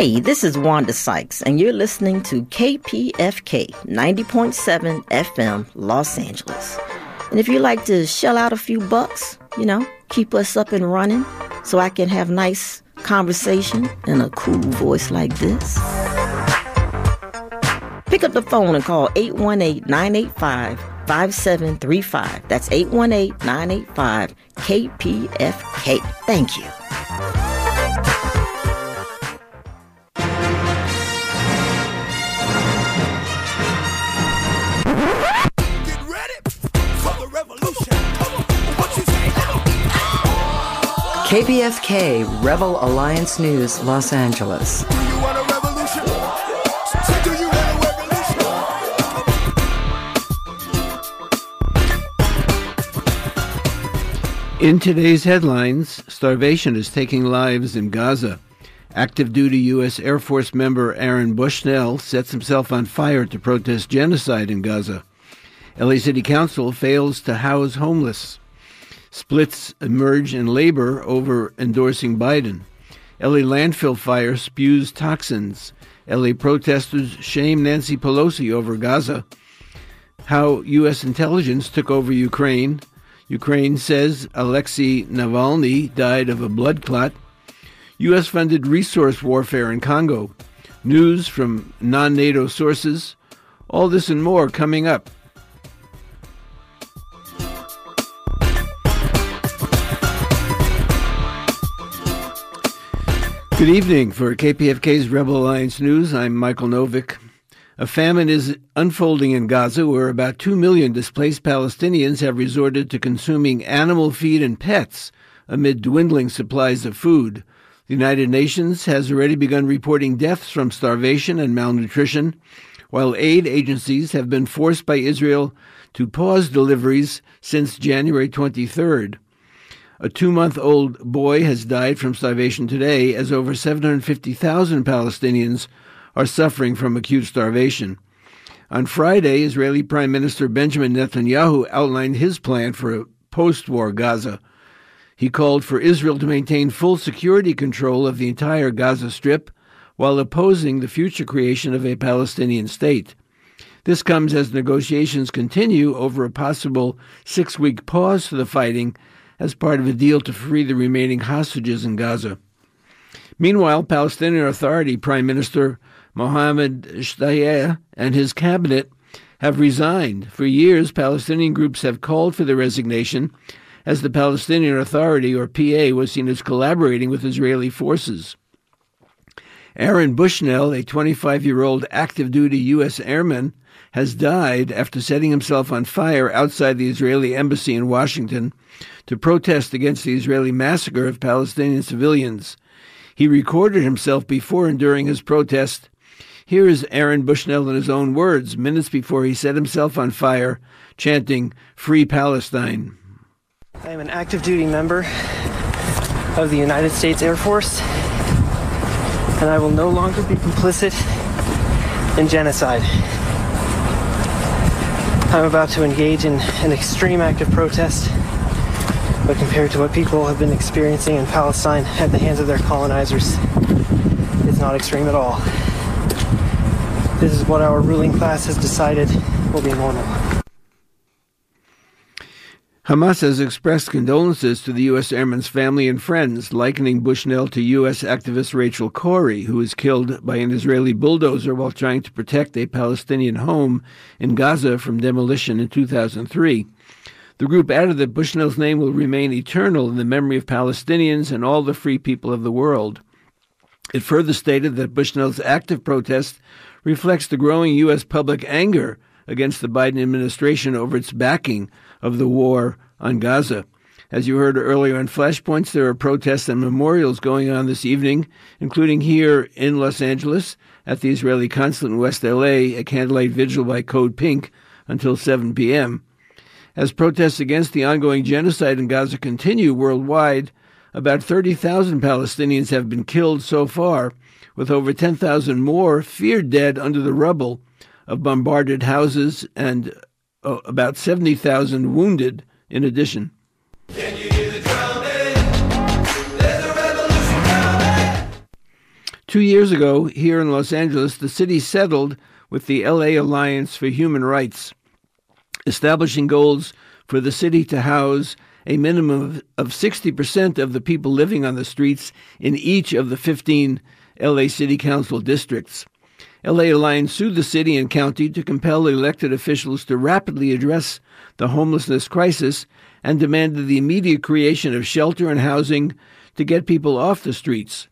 Hey, this is Wanda Sykes, and you're listening to KPFK 90.7 FM, Los Angeles. And if you like to shell out a few bucks, you know, keep us up and running so I can have nice conversation in a cool voice like this. Pick up the phone and call 818 985 5735. That's 818 985 KPFK. Thank you. KPFK Rebel Alliance News, Los Angeles. In today's headlines, starvation is taking lives in Gaza. Active duty U.S. Air Force member Aaron Bushnell sets himself on fire to protest genocide in Gaza. LA City Council fails to house homeless. Splits emerge in labor over endorsing Biden. LA landfill fire spews toxins. LA protesters shame Nancy Pelosi over Gaza. How U.S. intelligence took over Ukraine. Ukraine says Alexei Navalny died of a blood clot. U.S. funded resource warfare in Congo. News from non NATO sources. All this and more coming up. Good evening. For KPFK's Rebel Alliance News, I'm Michael Novick. A famine is unfolding in Gaza where about 2 million displaced Palestinians have resorted to consuming animal feed and pets amid dwindling supplies of food. The United Nations has already begun reporting deaths from starvation and malnutrition, while aid agencies have been forced by Israel to pause deliveries since January 23rd. A two month old boy has died from starvation today, as over 750,000 Palestinians are suffering from acute starvation. On Friday, Israeli Prime Minister Benjamin Netanyahu outlined his plan for a post war Gaza. He called for Israel to maintain full security control of the entire Gaza Strip while opposing the future creation of a Palestinian state. This comes as negotiations continue over a possible six week pause to the fighting as part of a deal to free the remaining hostages in Gaza. Meanwhile, Palestinian Authority Prime Minister Mohammed Shtayyeh and his cabinet have resigned. For years, Palestinian groups have called for the resignation, as the Palestinian Authority, or PA, was seen as collaborating with Israeli forces. Aaron Bushnell, a 25 year old active duty U.S. airman, has died after setting himself on fire outside the Israeli embassy in Washington to protest against the Israeli massacre of Palestinian civilians. He recorded himself before and during his protest. Here is Aaron Bushnell in his own words, minutes before he set himself on fire, chanting, Free Palestine. I am an active duty member of the United States Air Force, and I will no longer be complicit in genocide. I'm about to engage in an extreme act of protest, but compared to what people have been experiencing in Palestine at the hands of their colonizers, it's not extreme at all. This is what our ruling class has decided will be normal. Hamas has expressed condolences to the U.S. airman's family and friends, likening Bushnell to U.S. activist Rachel Corrie, who was killed by an Israeli bulldozer while trying to protect a Palestinian home in Gaza from demolition in 2003. The group added that Bushnell's name will remain eternal in the memory of Palestinians and all the free people of the world. It further stated that Bushnell's active protest reflects the growing U.S. public anger against the Biden administration over its backing of the war on Gaza. As you heard earlier on Flashpoints, there are protests and memorials going on this evening, including here in Los Angeles at the Israeli consulate in West LA, a candlelight vigil by Code Pink until 7 p.m. As protests against the ongoing genocide in Gaza continue worldwide, about 30,000 Palestinians have been killed so far, with over 10,000 more feared dead under the rubble of bombarded houses and uh, about 70,000 wounded in addition. Two years ago, here in Los Angeles, the city settled with the LA Alliance for Human Rights, establishing goals for the city to house a minimum of 60% of the people living on the streets in each of the 15 LA City Council districts. LA Alliance sued the city and county to compel elected officials to rapidly address the homelessness crisis and demanded the immediate creation of shelter and housing to get people off the streets.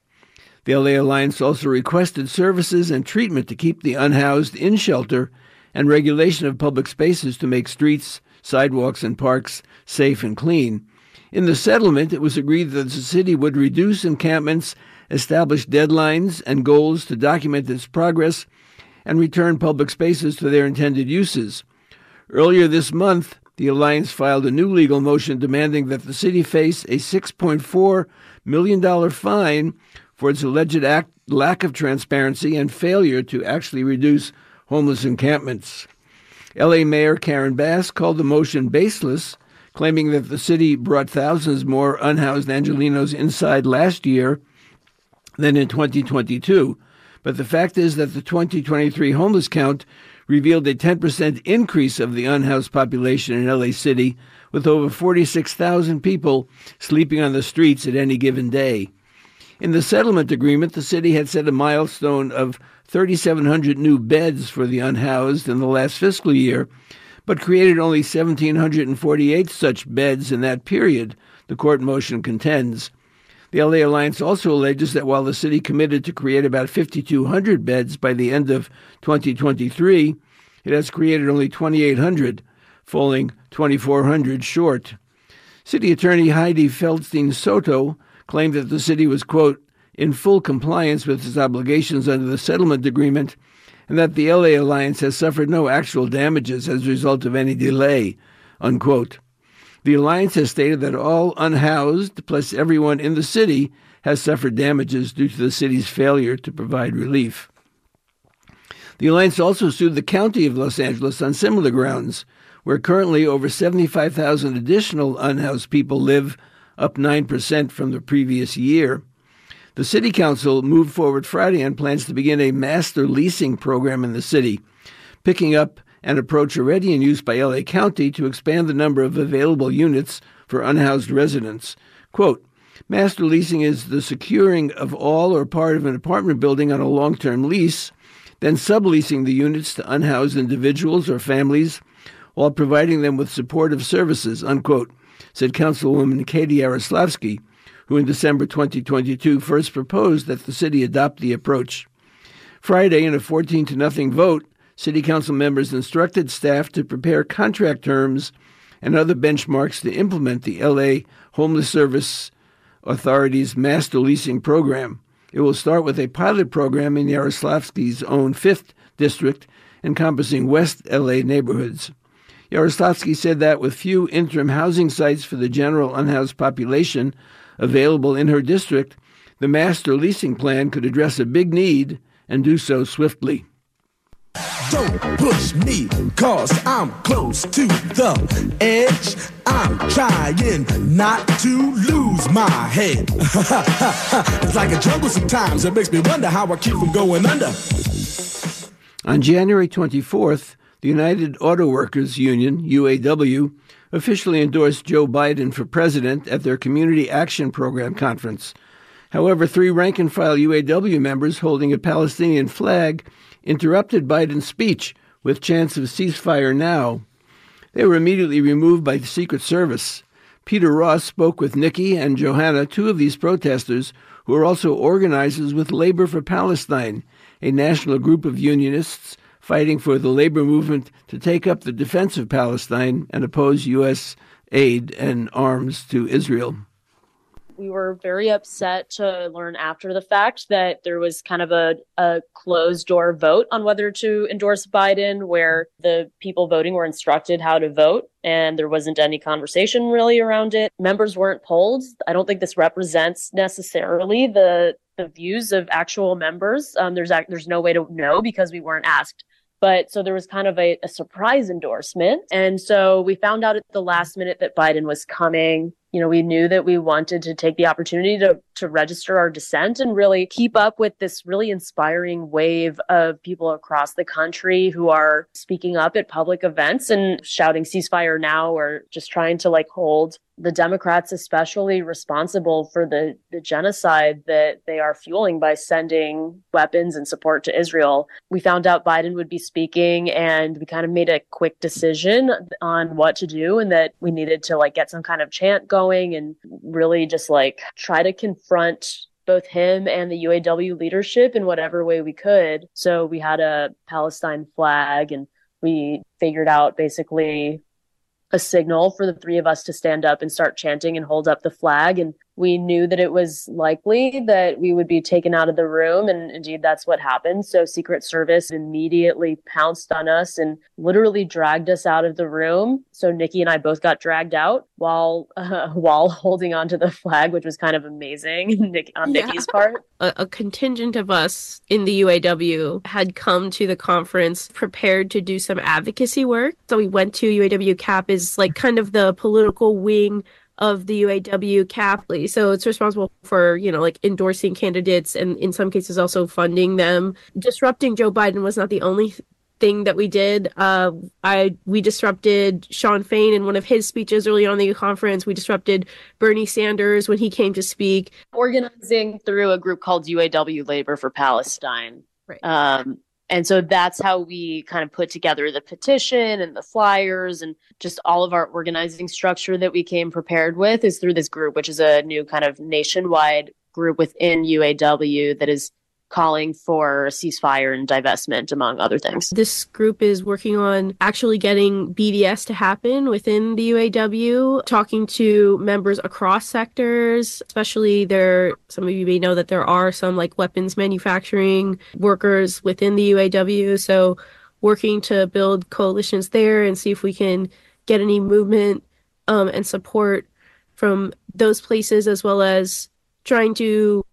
The LA Alliance also requested services and treatment to keep the unhoused in shelter and regulation of public spaces to make streets, sidewalks, and parks safe and clean. In the settlement, it was agreed that the city would reduce encampments, establish deadlines and goals to document its progress, and return public spaces to their intended uses. Earlier this month, the Alliance filed a new legal motion demanding that the city face a $6.4 million fine for its alleged act, lack of transparency and failure to actually reduce homeless encampments. LA Mayor Karen Bass called the motion baseless, claiming that the city brought thousands more unhoused Angelenos inside last year than in 2022. But the fact is that the 2023 homeless count revealed a 10% increase of the unhoused population in LA City, with over 46,000 people sleeping on the streets at any given day. In the settlement agreement, the city had set a milestone of 3,700 new beds for the unhoused in the last fiscal year, but created only 1,748 such beds in that period, the court motion contends. The LA Alliance also alleges that while the city committed to create about 5,200 beds by the end of 2023, it has created only 2,800, falling 2,400 short. City Attorney Hydee Feldstein Soto claimed that the city was, quote, in full compliance with its obligations under the settlement agreement, and that the LA Alliance has suffered no actual damages as a result of any delay, unquote. The Alliance has stated that all unhoused, plus everyone in the city, has suffered damages due to the city's failure to provide relief. The Alliance also sued the County of Los Angeles on similar grounds, where currently over 75,000 additional unhoused people live up 9% from the previous year. The City Council moved forward Friday and plans to begin a master leasing program in the city, picking up an approach already in use by LA County to expand the number of available units for unhoused residents. Quote, Master leasing is the securing of all or part of an apartment building on a long term lease, then subleasing the units to unhoused individuals or families while providing them with supportive services, unquote said Councilwoman Katy Yaroslavsky, who in December 2022 first proposed that the city adopt the approach. Friday, in a 14 to nothing vote, City Council members instructed staff to prepare contract terms and other benchmarks to implement the LA Homeless Service Authority's master leasing program. It will start with a pilot program in Yaroslavsky's own 5th district, encompassing West LA neighborhoods. Yaroslavsky said that with few interim housing sites for the general unhoused population available in her district, the master leasing plan could address a big need and do so swiftly. Don't push me, cause I'm close to the edge. I'm trying not to lose my head. it's like a jungle sometimes. It makes me wonder how I keep from going under. On January 24th, the United Auto Workers Union, UAW, officially endorsed Joe Biden for president at their Community Action Program conference. However, three rank and file UAW members holding a Palestinian flag interrupted Biden's speech with chants of ceasefire now. They were immediately removed by the Secret Service. Peter Ross spoke with Nikki and Johanna, two of these protesters, who are also organizers with Labor for Palestine, a national group of unionists fighting for the labor movement to take up the defense of Palestine and oppose U.S. aid and arms to Israel. We were very upset to learn after the fact that there was kind of a, a closed door vote on whether to endorse Biden, where the people voting were instructed how to vote, and there wasn't any conversation really around it. Members weren't polled. I don't think this represents necessarily the the views of actual members. Um, there's there's no way to know because we weren't asked but so there was kind of a, a, surprise endorsement. And so we found out at the last minute that Biden was coming. You know, we knew that we wanted to take the opportunity to, to register our dissent and really keep up with this really inspiring wave of people across the country who are speaking up at public events and shouting ceasefire now or just trying to like hold the Democrats especially responsible for the, the genocide that they are fueling by sending weapons and support to Israel. We found out Biden would be speaking and we kind of made a quick decision on what to do and that we needed to like get some kind of chant going and really just like try to confront both him and the UAW leadership in whatever way we could. So we had a Palestine flag and we figured out basically a signal for the three of us to stand up and start chanting and hold up the flag. And we knew that it was likely that we would be taken out of the room. And indeed, that's what happened. So Secret Service immediately pounced on us and literally dragged us out of the room. So Nikki and I both got dragged out while, uh, while holding onto the flag, which was kind of amazing Nick, on yeah. Nikki's part. A, a contingent of us in the UAW had come to the conference prepared to do some advocacy work. So we went to UAW CAP is like kind of the political wing of the UAW CAPLI. So it's responsible for, you know, like endorsing candidates and in some cases also funding them. Disrupting Joe Biden was not the only thing that we did. Uh, I we disrupted Shawn Fain in one of his speeches early on in the conference. We disrupted Bernie Sanders when he came to speak. Organizing through a group called UAW Labor for Palestine. Right. Um, and so that's how we kind of put together the petition and the flyers and just all of our organizing structure that we came prepared with is through this group, which is a new kind of nationwide group within UAW that is calling for ceasefire and divestment, among other things. This group is working on actually getting BDS to happen within the UAW, talking to members across sectors, especially there, some of you may know that there are some like weapons manufacturing workers within the UAW. So working to build coalitions there and see if we can get any movement um, and support from those places as well as trying to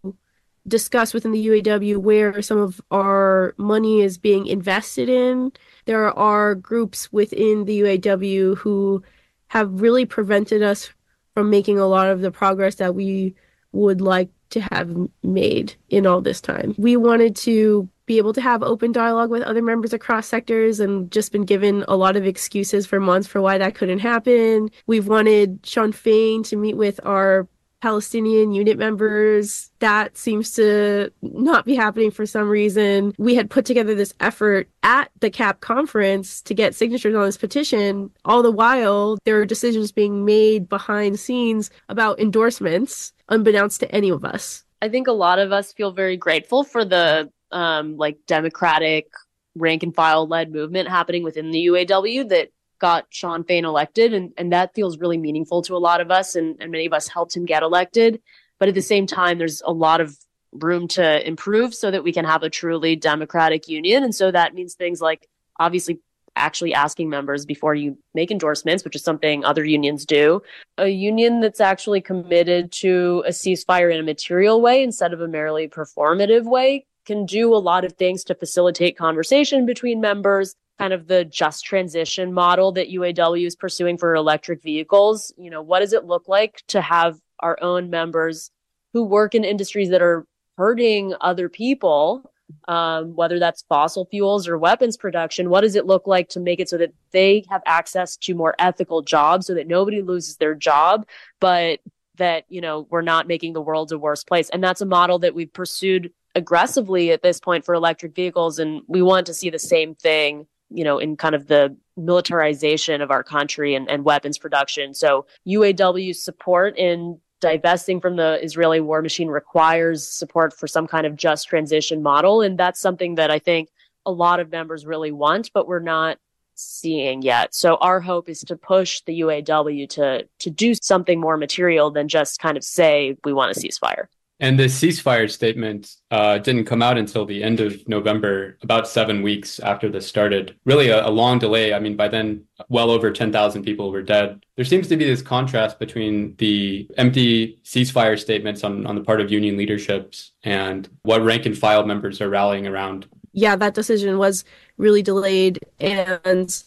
discuss within the UAW where some of our money is being invested in. There are groups within the UAW who have really prevented us from making a lot of the progress that we would like to have made in all this time. We wanted to be able to have open dialogue with other members across sectors and just been given a lot of excuses for months for why that couldn't happen. We've wanted Shawn Fain to meet with our Palestinian unit members. That seems to not be happening for some reason. We had put together this effort at the CAP conference to get signatures on this petition. All the while, there are decisions being made behind scenes about endorsements, unbeknownst to any of us. I think a lot of us feel very grateful for the um, like democratic rank and file led movement happening within the UAW that got Shawn Fain elected, and, and that feels really meaningful to a lot of us, and, and many of us helped him get elected. But at the same time, there's a lot of room to improve so that we can have a truly democratic union. And so that means things like obviously actually asking members before you make endorsements, which is something other unions do. A union that's actually committed to a ceasefire in a material way instead of a merely performative way can do a lot of things to facilitate conversation between members kind of the just transition model that UAW is pursuing for electric vehicles. You know, what does it look like to have our own members who work in industries that are hurting other people, um, whether that's fossil fuels or weapons production? What does it look like to make it so that they have access to more ethical jobs so that nobody loses their job, but that, you know, we're not making the world a worse place? And that's a model that we've pursued aggressively at this point for electric vehicles. And we want to see the same thing you know, in kind of the militarization of our country and, and weapons production. So UAW support in divesting from the Israeli war machine requires support for some kind of just transition model. And that's something that I think a lot of members really want, but we're not seeing yet. So our hope is to push the UAW to to do something more material than just kind of say we want a ceasefire. And the ceasefire statement uh, didn't come out until the end of November, about seven weeks after this started. Really, a, a long delay. I mean, by then, well over 10,000 people were dead. There seems to be this contrast between the empty ceasefire statements on, on the part of union leaderships and what rank and file members are rallying around. Yeah, that decision was really delayed. And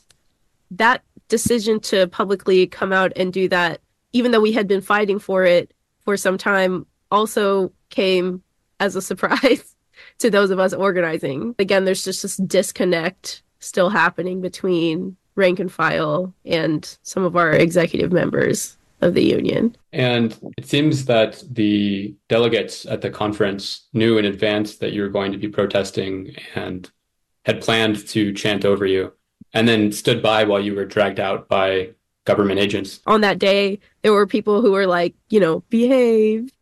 that decision to publicly come out and do that even though we had been fighting for it for some time, also came as a surprise to those of us organizing. Again, there's just this disconnect still happening between rank and file and some of our executive members of the union. And it seems that the delegates at the conference knew in advance that you were going to be protesting and had planned to chant over you and then stood by while you were dragged out by government agents. On that day, there were people who were like, you know, behave.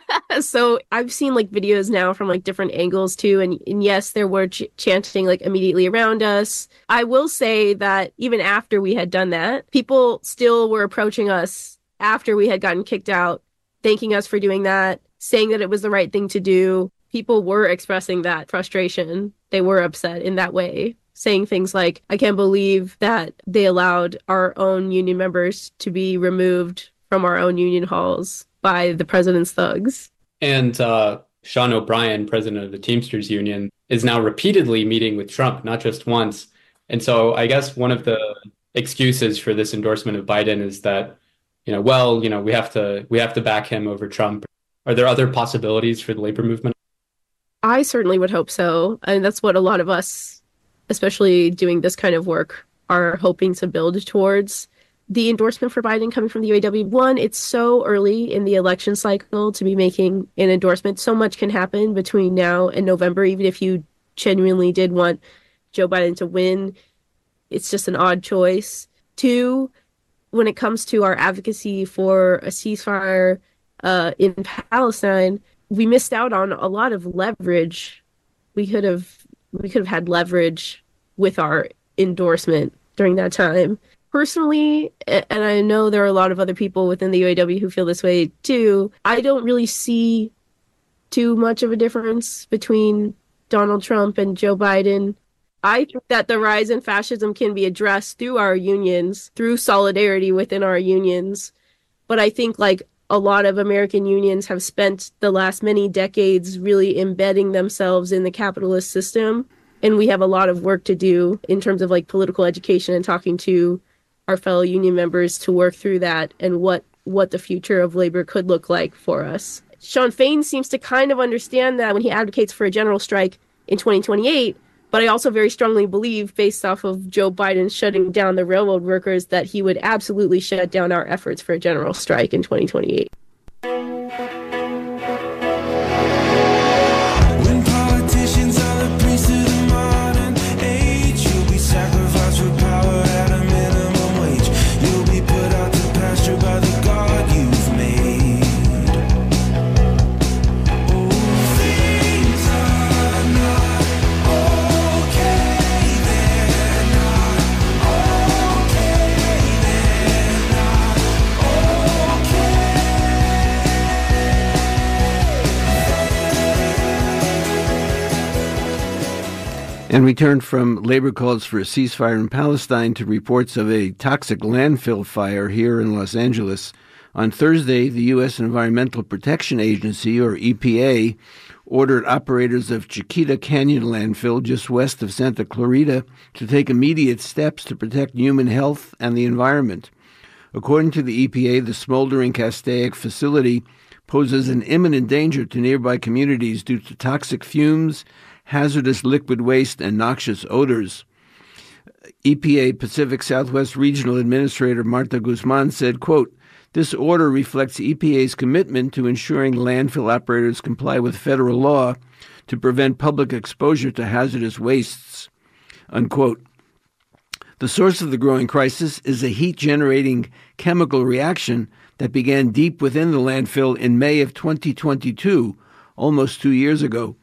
so I've seen like videos now from like different angles too. And, and yes, there were ch- chanting like immediately around us. I will say that even after we had done that, people still were approaching us after we had gotten kicked out, thanking us for doing that, saying that it was the right thing to do. People were expressing that frustration. They were upset in that way saying things like, I can't believe that they allowed our own union members to be removed from our own union halls by the president's thugs. And uh, Sean O'Brien, president of the Teamsters Union, is now repeatedly meeting with Trump, not just once. And so I guess one of the excuses for this endorsement of Biden is that, you know, well, you know, we have to we have to back him over Trump. Are there other possibilities for the labor movement? I certainly would hope so. And that's what a lot of us especially doing this kind of work, are hoping to build towards. The endorsement for Biden coming from the UAW, one, it's so early in the election cycle to be making an endorsement. So much can happen between now and November, even if you genuinely did want Joe Biden to win. It's just an odd choice. Two, when it comes to our advocacy for a ceasefire uh, in Palestine, we missed out on a lot of leverage. We could have we could have had leverage with our endorsement during that time. Personally, and I know there are a lot of other people within the UAW who feel this way too, I don't really see too much of a difference between Donald Trump and Joe Biden. I think that the rise in fascism can be addressed through our unions, through solidarity within our unions. But I think like a lot of American unions have spent the last many decades really embedding themselves in the capitalist system. And we have a lot of work to do in terms of like political education and talking to our fellow union members to work through that and what what the future of labor could look like for us. Shawn Fain seems to kind of understand that when he advocates for a general strike in 2028, but I also very strongly believe, based off of Joe Biden shutting down the railroad workers, that he would absolutely shut down our efforts for a general strike in 2028. And we turn from labor calls for a ceasefire in Palestine to reports of a toxic landfill fire here in Los Angeles. On Thursday, the U.S. Environmental Protection Agency, or EPA, ordered operators of Chiquita Canyon landfill just west of Santa Clarita to take immediate steps to protect human health and the environment. According to the EPA, the smoldering Castaic facility poses an imminent danger to nearby communities due to toxic fumes hazardous liquid waste, and noxious odors. EPA Pacific Southwest Regional Administrator Marta Guzman said, quote, this order reflects EPA's commitment to ensuring landfill operators comply with federal law to prevent public exposure to hazardous wastes. Unquote. The source of the growing crisis is a heat generating chemical reaction that began deep within the landfill in May of 2022, almost two years ago.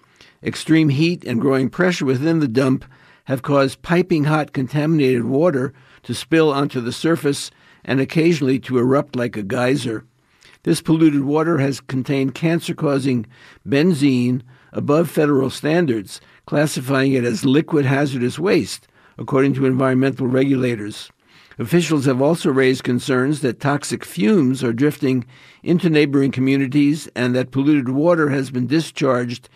Extreme heat and growing pressure within the dump have caused piping hot contaminated water to spill onto the surface and occasionally to erupt like a geyser. This polluted water has contained cancer causing benzene above federal standards, classifying it as liquid hazardous waste, according to environmental regulators. Officials have also raised concerns that toxic fumes are drifting into neighboring communities and that polluted water has been discharged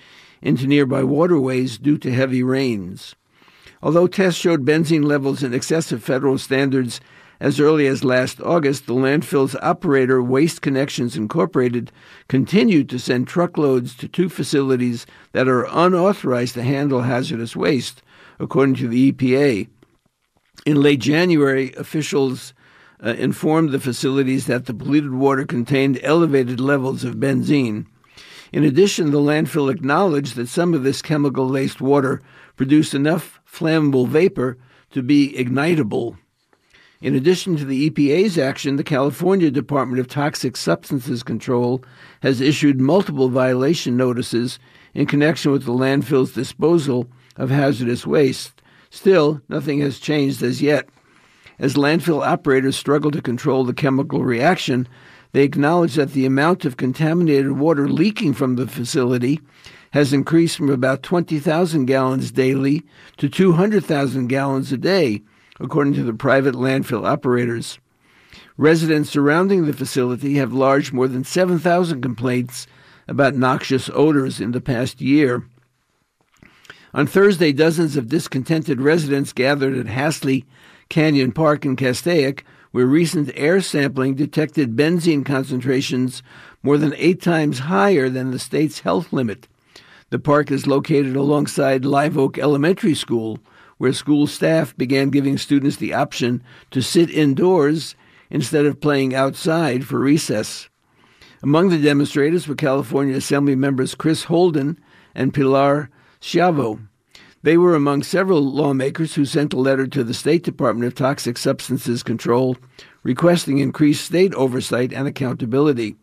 into nearby waterways due to heavy rains. Although tests showed benzene levels in excess of federal standards, As early as last August, the landfill's operator, Waste Connections Incorporated, continued to send truckloads to two facilities that are unauthorized to handle hazardous waste, according to the EPA. In late January, officials uh, informed the facilities that the polluted water contained elevated levels of benzene. In addition, the landfill acknowledged that some of this chemical laced water produced enough flammable vapor to be ignitable. In addition to the EPA's action, the California Department of Toxic Substances Control has issued multiple violation notices in connection with the landfill's disposal of hazardous waste. Still, nothing has changed as yet. As landfill operators struggle to control the chemical reaction, they acknowledge that the amount of contaminated water leaking from the facility has increased from about 20,000 gallons daily to 200,000 gallons a day, according to the private landfill operators. Residents surrounding the facility have lodged more than 7,000 complaints about noxious odors in the past year. On Thursday, dozens of discontented residents gathered at Hasley Canyon Park in Castaic, where recent air sampling detected benzene concentrations more than eight times higher than the state's health limit. The park is located alongside Live Oak Elementary School, where school staff began giving students the option to sit indoors instead of playing outside for recess. Among the demonstrators were California Assembly members Chris Holden and Pilar Schiavo. They were among several lawmakers who sent a letter to the State Department of Toxic Substances Control requesting increased state oversight and accountability.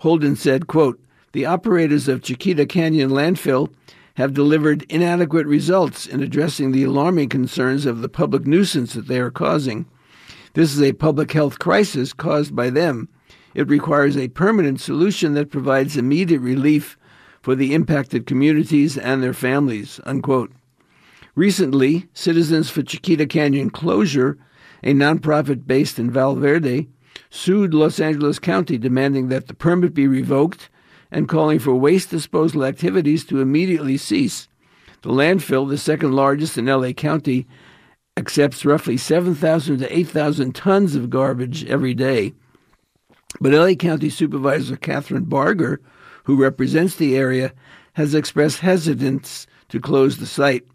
Holden said, quote, The operators of Chiquita Canyon landfill have delivered inadequate results in addressing the alarming concerns of the public nuisance that they are causing. This is a public health crisis caused by them. It requires a permanent solution that provides immediate relief for the impacted communities and their families. Unquote. Recently, Citizens for Chiquita Canyon Closure, a nonprofit based in Val Verde, sued Los Angeles County demanding that the permit be revoked and calling for waste disposal activities to immediately cease. The landfill, the second largest in LA County, accepts roughly 7,000 to 8,000 tons of garbage every day. But LA County Supervisor Kathryn Barger, who represents the area, has expressed hesitance to close the site.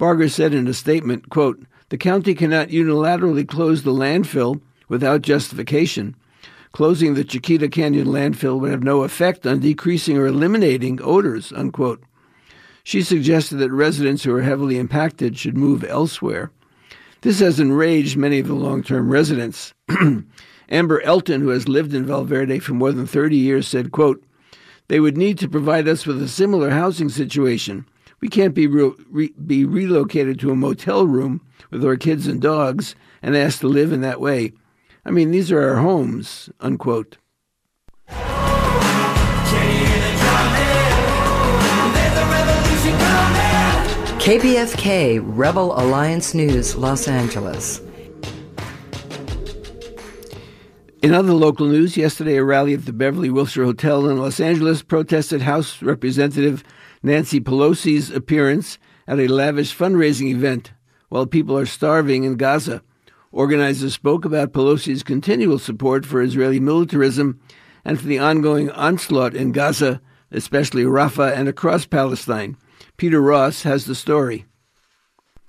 Barger said in a statement, quote, The county cannot unilaterally close the landfill without justification. Closing the Chiquita Canyon landfill would have no effect on decreasing or eliminating odors, unquote. She suggested that residents who are heavily impacted should move elsewhere. This has enraged many of the long term residents. Amber Elton, who has lived in Val Verde for more than 30 years, said, quote, They would need to provide us with a similar housing situation. We can't be, re- re- be relocated to a motel room with our kids and dogs and asked to live in that way. I mean, these are our homes, unquote. KPFK Rebel Alliance News, Los Angeles. In other local news, yesterday a rally at the Beverly Wilshire Hotel in Los Angeles protested House Representative Nancy Pelosi's appearance at a lavish fundraising event while people are starving in Gaza. Organizers spoke about Pelosi's continual support for Israeli militarism and for the ongoing onslaught in Gaza, especially Rafah and across Palestine. Peter Ross has the story.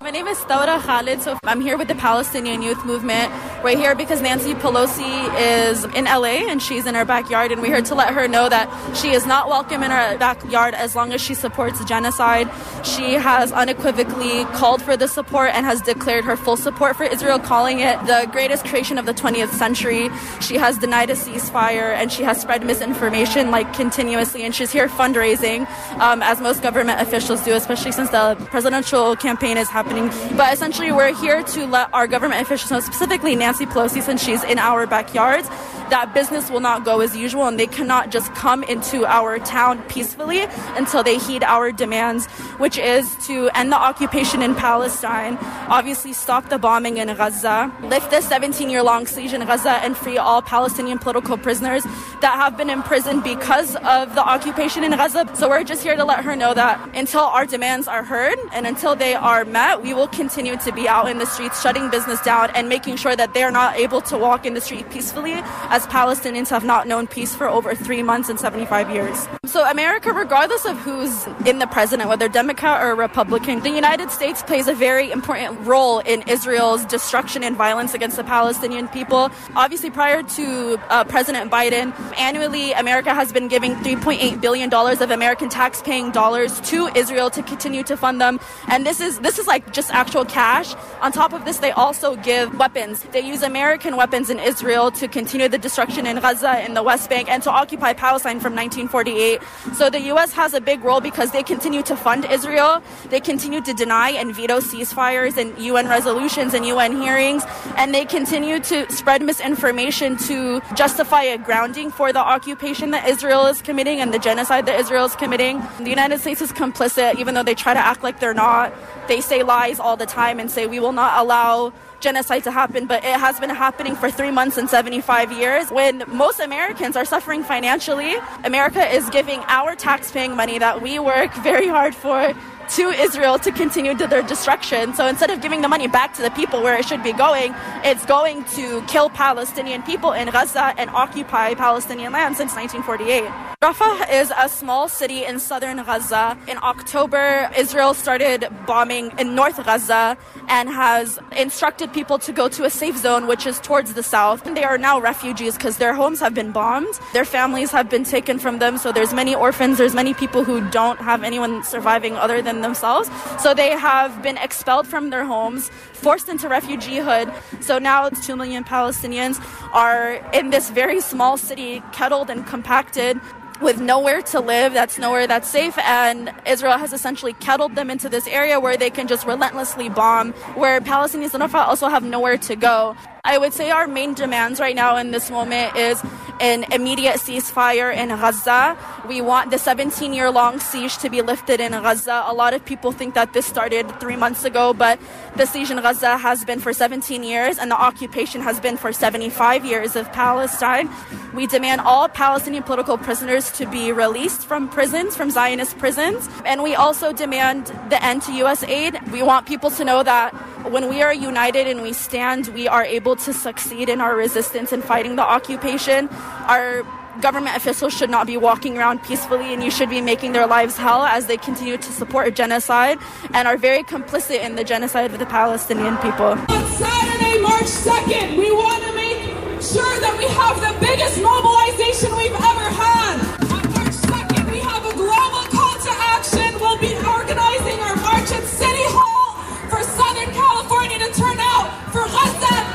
My name is Thawra Khalid. So I'm here with the Palestinian Youth Movement. We're here because Nancy Pelosi is in LA and she's in our backyard, and we're here to let her know that she is not welcome in our backyard as long as she supports genocide. She has unequivocally called for the support and has declared her full support for Israel, calling it the greatest creation of the 20th century. She has denied a ceasefire and she has spread misinformation like continuously, and she's here fundraising, um, as most government officials do, especially since the presidential campaign is happening. But essentially, we're here to let our government officials know, specifically Nancy Pelosi, since she's in our backyards, that business will not go as usual and they cannot just come into our town peacefully until they heed our demands, which is to end the occupation in Palestine, obviously stop the bombing in Gaza, lift the 17 year long siege in Gaza, and free all Palestinian political prisoners that have been imprisoned because of the occupation in Gaza. So we're just here to let her know that until our demands are heard and until they are met, we will continue to be out in the streets, shutting business down and making sure that they are not able to walk in the street peacefully, as Palestinians have not known peace for over three months and 75 years. So, America, regardless of who's in the president, whether Democrat or Republican, the United States plays a very important role in Israel's destruction and violence against the Palestinian people. Obviously, prior to uh, President Biden, annually, America has been giving $3.8 billion of American tax-paying dollars to Israel to continue to fund them. And this is this is like just actual cash. On top of this, they also give weapons. They use American weapons in Israel to continue the destruction in Gaza, in the West Bank, and to occupy Palestine from 1948. So the U.S. has a big role because they continue to fund Israel. They continue to deny and veto ceasefires and UN resolutions and UN hearings, and they continue to spread misinformation to justify a grounding for the occupation that Israel is committing and the genocide that Israel is committing. The United States is complicit, even though they try to act like they're not. They say lies all the time and say we will not allow genocide to happen, but it has been happening for three months and 75 years. When most Americans are suffering financially, America is giving our tax-paying money that we work very hard for to Israel to continue to their destruction. So instead of giving the money back to the people where it should be going, it's going to kill Palestinian people in Gaza and occupy Palestinian land since 1948. Rafah is a small city in southern Gaza. In October, Israel started bombing in North Gaza and has instructed people to go to a safe zone, which is towards the south. And they are now refugees because their homes have been bombed. Their families have been taken from them. So there's many orphans. There's many people who don't have anyone surviving other than themselves. So they have been expelled from their homes, forced into refugeehood. So now 2 million Palestinians are in this very small city, kettled and compacted with nowhere to live, that's nowhere that's safe, and Israel has essentially kettled them into this area where they can just relentlessly bomb, where Palestinians and Rafah also have nowhere to go. I would say our main demands right now in this moment is an immediate ceasefire in Gaza. We want the 17 year long siege to be lifted in Gaza. A lot of people think that this started three months ago, but the siege in Gaza has been for 17 years and the occupation has been for 75 years of Palestine. We demand all Palestinian political prisoners to be released from prisons, from Zionist prisons. And we also demand the end to U.S. aid. We want people to know that when we are united and we stand, we are able to succeed in our resistance and fighting the occupation. Our government officials should not be walking around peacefully and you should be making their lives hell as they continue to support genocide and are very complicit in the genocide of the Palestinian people. On Saturday, March 2nd, we want to make sure that we have the biggest mobilization we've ever had. On March 2nd, we have a global call to action. We'll be organizing our march at City Hall for Southern California to turn out, for Gaza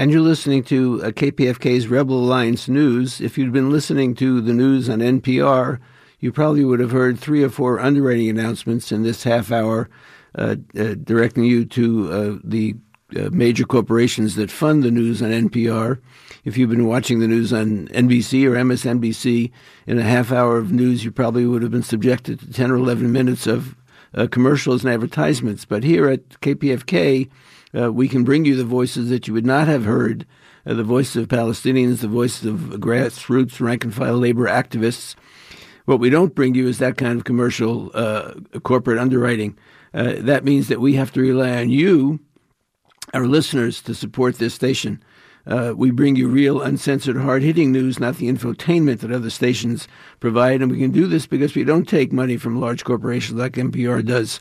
And you're listening to uh, KPFK's Rebel Alliance News. If you'd been listening to the news on NPR, you probably would have heard three or four underwriting announcements in this half hour uh, uh, directing you to uh, the uh, major corporations that fund the news on NPR. If you've been watching the news on NBC or MSNBC, in a half hour of news, you probably would have been subjected to 10 or 11 minutes of uh, commercials and advertisements. But here at KPFK, uh, we can bring you the voices that you would not have heard uh, the voices of Palestinians, the voices of grassroots rank and file labor activists. What we don't bring you is that kind of commercial uh, corporate underwriting. Uh, that means that we have to rely on you, our listeners, to support this station. Uh, we bring you real, uncensored, hard hitting news, not the infotainment that other stations provide. And we can do this because we don't take money from large corporations like NPR does.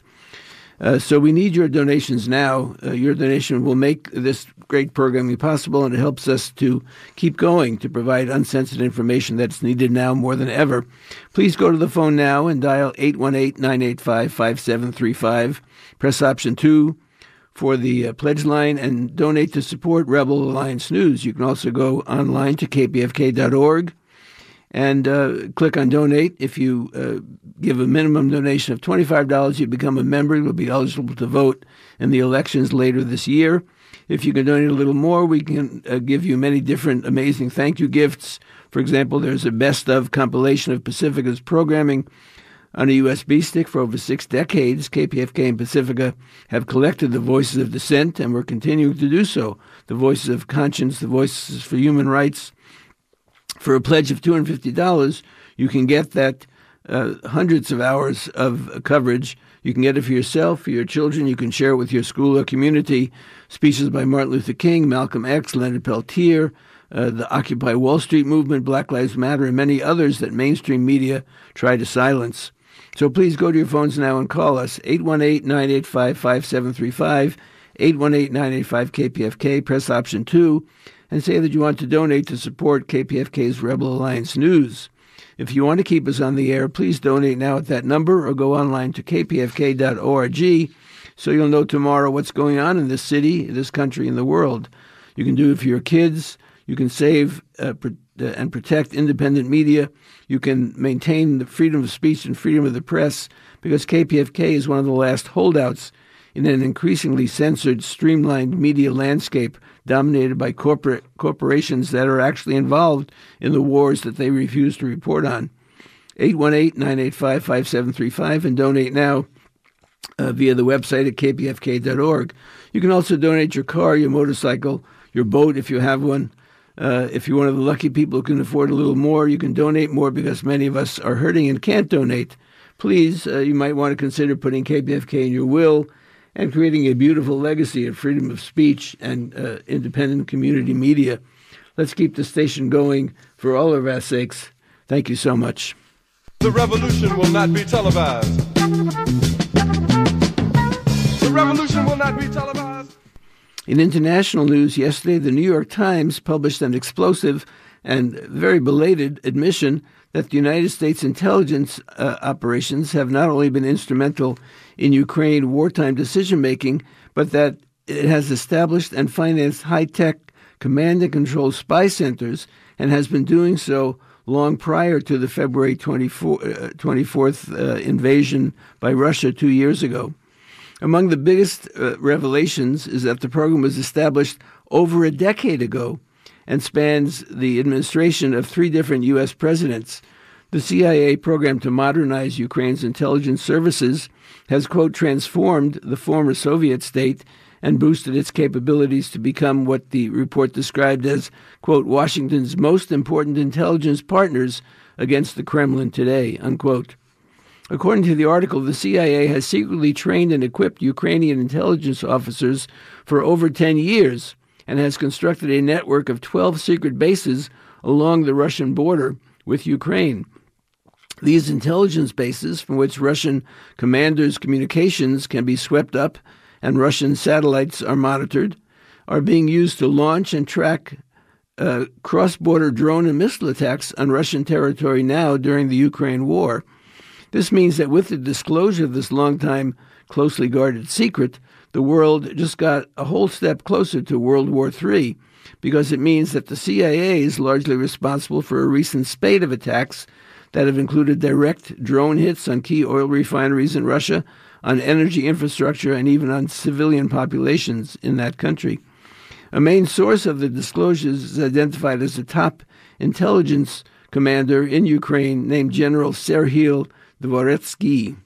Uh, so we need your donations now. Uh, your donation will make this great programming possible, and it helps us to keep going to provide uncensored information that's needed now more than ever. Please go to the phone now and dial 818-985-5735. Press option 2 for the uh, pledge line and donate to support Rebel Alliance News. You can also go online to kpfk.org and uh, click on donate. If you uh, give a minimum donation of $25, you become a member. You'll be eligible to vote in the elections later this year. If you can donate a little more, we can uh, give you many different amazing thank you gifts. For example, there's a best of compilation of Pacifica's programming on a USB stick for over six decades. KPFK and Pacifica have collected the voices of dissent, and we're continuing to do so. The voices of conscience, the voices for human rights, for a pledge of $250, you can get that uh, hundreds of hours of coverage. You can get it for yourself, for your children. You can share it with your school or community. Speeches by Martin Luther King, Malcolm X, Leonard Peltier, uh, the Occupy Wall Street movement, Black Lives Matter, and many others that mainstream media try to silence. So please go to your phones now and call us 818 985 5735, 818 985 KPFK, press option 2 and say that you want to donate to support KPFK's Rebel Alliance News. If you want to keep us on the air, please donate now at that number or go online to kpfk.org so you'll know tomorrow what's going on in this city, this country, and the world. You can do it for your kids. You can save uh, uh, and protect independent media. You can maintain the freedom of speech and freedom of the press because KPFK is one of the last holdouts in an increasingly censored, streamlined media landscape dominated by corporate corporations that are actually involved in the wars that they refuse to report on. 818-985-5735 and donate now uh, via the website at kpfk.org. You can also donate your car, your motorcycle, your boat if you have one. Uh, if you're one of the lucky people who can afford a little more, you can donate more because many of us are hurting and can't donate. Please, uh, you might want to consider putting KPFK in your will and creating a beautiful legacy of freedom of speech and uh, independent community media. Let's keep the station going for all of our sakes. Thank you so much. The revolution will not be televised. The revolution will not be televised. In international news, yesterday, the New York Times published an explosive and very belated admission that the United States intelligence uh, operations have not only been instrumental in Ukraine wartime decision making, but that it has established and financed high tech command and control spy centers and has been doing so long prior to the February 24, uh, 24th uh, invasion by Russia two years ago. Among the biggest uh, revelations is that the program was established over a decade ago and spans the administration of three different U.S. presidents. The CIA program to modernize Ukraine's intelligence services has, quote, transformed the former Soviet state and boosted its capabilities to become what the report described as, quote, Washington's most important intelligence partners against the Kremlin today, unquote. According to the article, the CIA has secretly trained and equipped Ukrainian intelligence officers for over 10 years and has constructed a network of 12 secret bases along the Russian border with Ukraine. These intelligence bases, from which Russian commanders' communications can be swept up and Russian satellites are monitored, are being used to launch and track uh, cross border drone and missile attacks on Russian territory now during the Ukraine war. This means that with the disclosure of this long time closely guarded secret, the world just got a whole step closer to World War III because it means that the CIA is largely responsible for a recent spate of attacks that have included direct drone hits on key oil refineries in Russia, on energy infrastructure, and even on civilian populations in that country. A main source of the disclosures is identified as a top intelligence commander in Ukraine named General Serhiy Dvoretsky.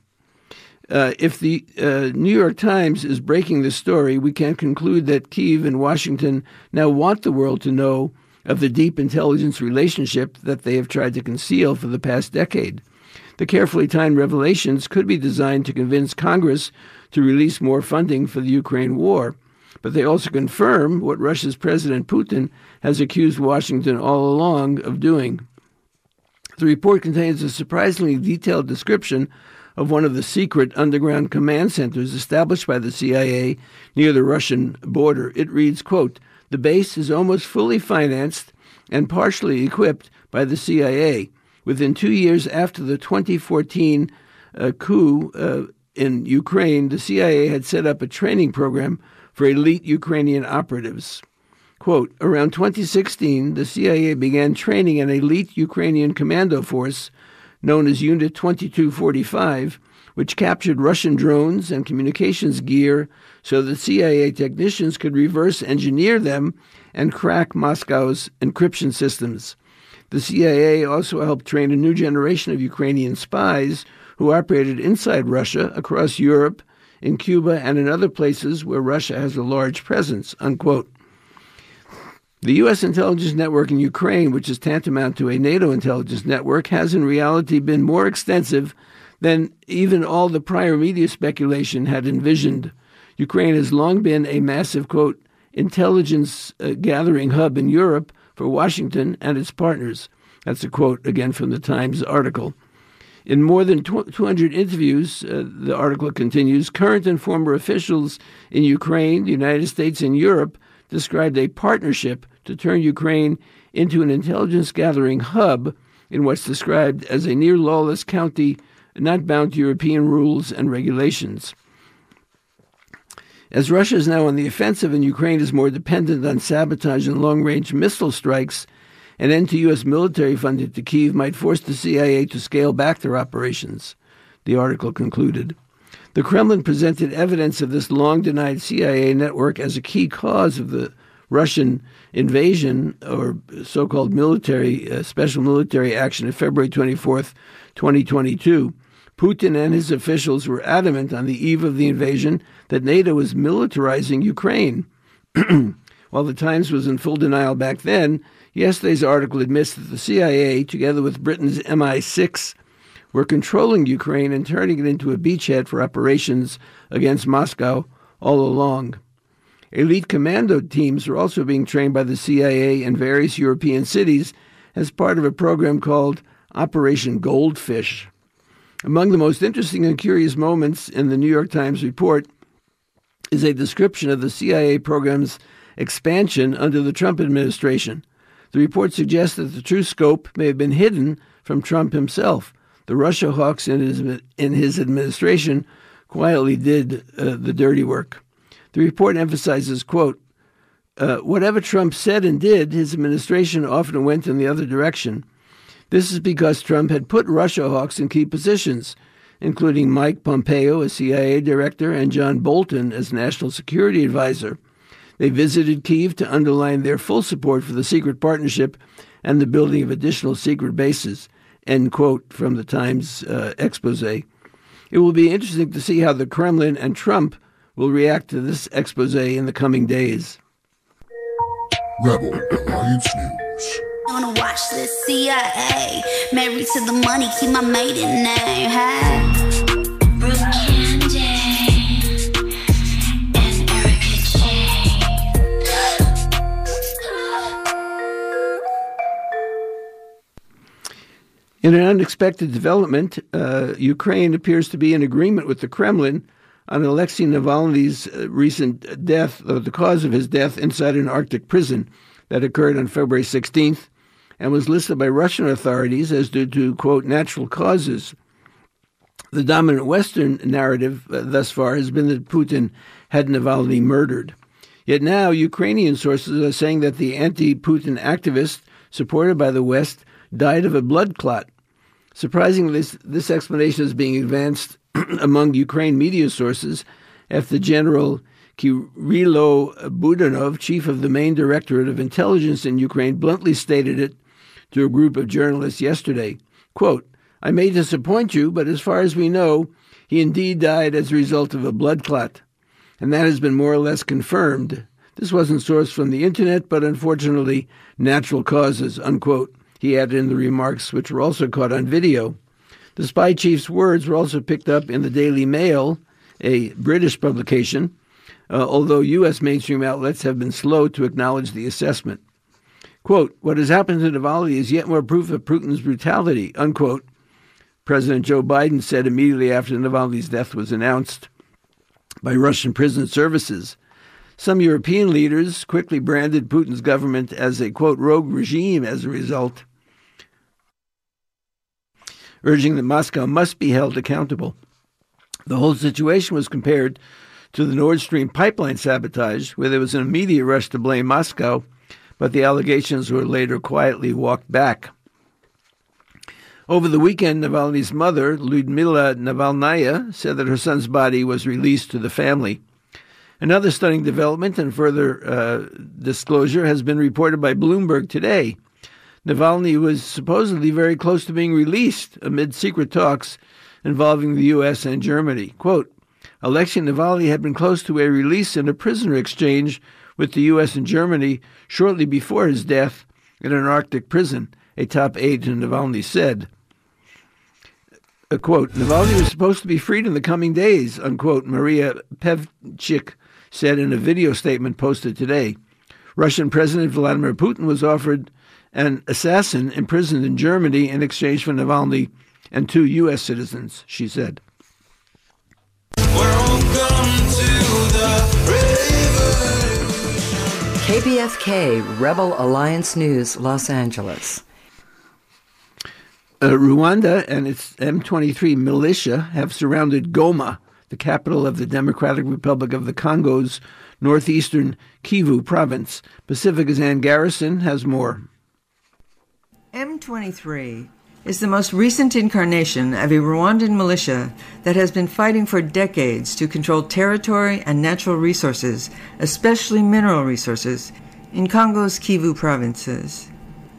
Uh, if the uh, New York Times is breaking the story, we can conclude that Kiev and Washington now want the world to know of the deep intelligence relationship that they have tried to conceal for the past decade. The carefully timed revelations could be designed to convince Congress to release more funding for the Ukraine war, but they also confirm what Russia's President Putin has accused Washington all along of doing. The report contains a surprisingly detailed description of one of the secret underground command centers established by the CIA near the Russian border. It reads, quote, the base is almost fully financed and partially equipped by the CIA. Within two years after the 2014 uh, coup uh, in Ukraine, the CIA had set up a training program for elite Ukrainian operatives. Quote, around 2016, the CIA began training an elite Ukrainian commando force known as Unit 2245, which captured Russian drones and communications gear so that CIA technicians could reverse engineer them and crack Moscow's encryption systems. The CIA also helped train a new generation of Ukrainian spies who operated inside Russia, across Europe, in Cuba, and in other places where Russia has a large presence. Unquote. The U.S. intelligence network in Ukraine, which is tantamount to a NATO intelligence network, has in reality been more extensive than even all the prior media speculation had envisioned. Ukraine has long been a massive, quote, intelligence uh, gathering hub in Europe for Washington and its partners. That's a quote again from the Times article. In more than 200 interviews, uh, the article continues, current and former officials in Ukraine, the United States, and Europe described a partnership to turn Ukraine into an intelligence gathering hub in what's described as a near lawless county not bound to European rules and regulations. As Russia is now on the offensive and Ukraine is more dependent on sabotage and long range missile strikes, an end to U.S. military funding to Kiev might force the CIA to scale back their operations, the article concluded. The Kremlin presented evidence of this long denied CIA network as a key cause of the Russian invasion or so called military, uh, special military action of February 24th, 2022. Putin and his officials were adamant on the eve of the invasion that NATO was militarizing Ukraine. While the Times was in full denial back then, Yesterday's article admits that the CIA, together with Britain's MI6, were controlling Ukraine and turning it into a beachhead for operations against Moscow all along. Elite commando teams are also being trained by the CIA in various European cities as part of a program called Operation Goldfish. Among the most interesting and curious moments in the New York Times report is a description of the CIA program's expansion under the Trump administration. The report suggests that the true scope may have been hidden from Trump himself. The Russia hawks in his, in his administration quietly did uh, the dirty work. The report emphasizes, quote, uh, whatever Trump said and did, his administration often went in the other direction. This is because Trump had put Russia hawks in key positions, including Mike Pompeo as CIA director and John Bolton as national security advisor. They visited Kiev to underline their full support for the secret partnership and the building of additional secret bases. End quote from the Times uh, expose. It will be interesting to see how the Kremlin and Trump will react to this expose in the coming days. Rebel Alliance News. Wanna watch this CIA? Married to the money, keep my maiden name. Hey. In an unexpected development, uh, Ukraine appears to be in agreement with the Kremlin on Alexei Navalny's uh, recent death, or the cause of his death, inside an Arctic prison that occurred on February 16th and was listed by Russian authorities as due to, quote, natural causes. The dominant Western narrative uh, thus far has been that Putin had Navalny murdered. Yet now, Ukrainian sources are saying that the anti Putin activist, supported by the West, died of a blood clot Surprisingly, this, this explanation is being advanced among Ukraine media sources after General Kirilo Budanov, chief of the main directorate of intelligence in Ukraine, bluntly stated it to a group of journalists yesterday. Quote, I may disappoint you, but as far as we know, he indeed died as a result of a blood clot. And that has been more or less confirmed. This wasn't sourced from the internet, but unfortunately, natural causes, unquote he added in the remarks, which were also caught on video. The spy chief's words were also picked up in the Daily Mail, a British publication, uh, although U.S. mainstream outlets have been slow to acknowledge the assessment. Quote, what has happened to Navalny is yet more proof of Putin's brutality, unquote. President Joe Biden said immediately after Navalny's death was announced by Russian prison services. Some European leaders quickly branded Putin's government as a, quote, rogue regime as a result urging that Moscow must be held accountable. The whole situation was compared to the Nord Stream pipeline sabotage, where there was an immediate rush to blame Moscow but the allegations were later quietly walked back. Over the weekend, Navalny's mother, Ludmila Navalnaya, said that her son's body was released to the family. Another stunning development and further uh, disclosure has been reported by Bloomberg today. Navalny was supposedly very close to being released amid secret talks involving the U.S. and Germany. Quote, Alexei Navalny had been close to a release in a prisoner exchange with the U.S. and Germany shortly before his death in an Arctic prison, a top aide to Navalny said. A quote, Navalny was supposed to be freed in the coming days, unquote, Maria Pevchikh said in a video statement posted today. Russian President Vladimir Putin was offered an assassin imprisoned in Germany in exchange for Navalny and two U.S. citizens, she said. KPFK Rebel Alliance News, Los Angeles. Uh, Rwanda and its M23 militia have surrounded Goma, the capital of the Democratic Republic of the Congo's northeastern Kivu province. Pacifica's Ann Garrison has more. M23 is the most recent incarnation of a Rwandan militia that has been fighting for decades to control territory and natural resources, especially mineral resources, in Congo's Kivu provinces.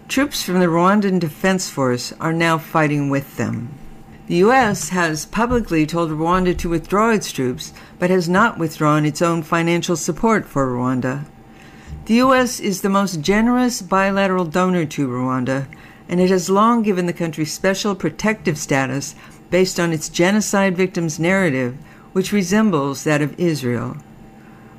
Troops from the Rwandan Defense Force are now fighting with them. The U.S. has publicly told Rwanda to withdraw its troops, but has not withdrawn its own financial support for Rwanda. The U.S. is the most generous bilateral donor to Rwanda and it has long given the country special protective status based on its genocide victims' narrative, which resembles that of Israel.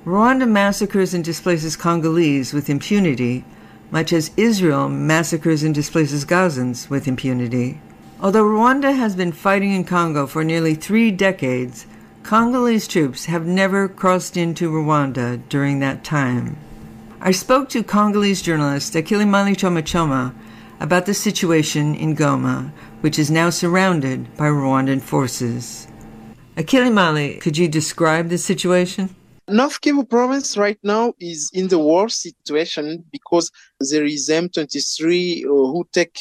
Rwanda massacres and displaces Congolese with impunity, much as Israel massacres and displaces Gazans with impunity. Although Rwanda has been fighting in Congo for nearly three decades, Congolese troops have never crossed into Rwanda during that time. I spoke to Congolese journalist Akilimali Choma Choma about the situation in Goma, which is now surrounded by Rwandan forces. Akilimali, could you describe the situation? North Kivu province right now is in the worst situation because there is M23 uh, who take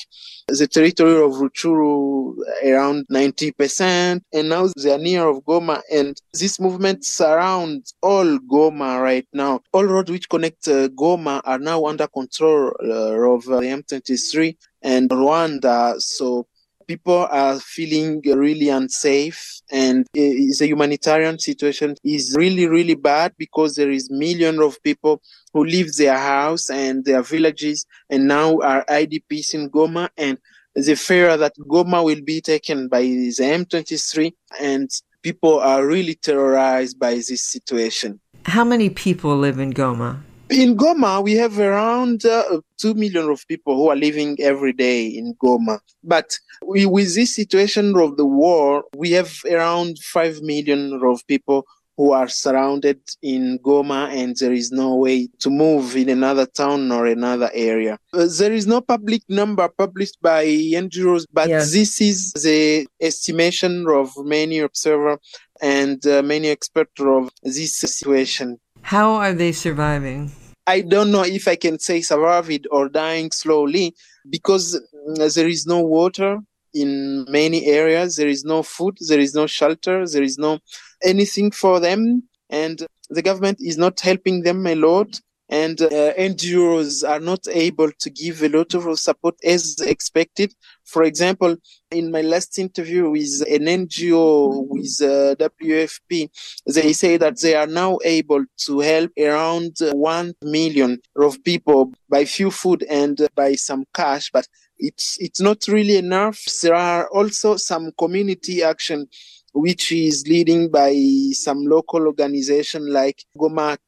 the territory of Rutshuru around 90%, and now they are near of Goma, and this movement surrounds all Goma right now. All roads which connect uh, Goma are now under control uh, of uh, the M23 and Rwanda, so people are feeling really unsafe and the humanitarian situation is really really bad because there is millions of people who leave their house and their villages and now are idps in goma and the fear that goma will be taken by the m23 and people are really terrorized by this situation. How many people live in goma in Goma, we have around uh, 2 million of people who are living every day in Goma. But we, with this situation of the war, we have around 5 million of people who are surrounded in Goma and there is no way to move in another town or another area. Uh, there is no public number published by NGOs, but yes. this is the estimation of many observers and uh, many experts of this situation. How are they surviving? I don't know if I can say surviving or dying slowly because mm, there is no water in many areas. There is no food. There is no shelter. There is no anything for them. And the government is not helping them a lot and uh, NGOs are not able to give a lot of support as expected. For example, in my last interview with an NGO with uh, WFP, they say that they are now able to help around 1 million of people by few food and by some cash, but it's, it's not really enough. There are also some community action which is leading by some local organization like Goma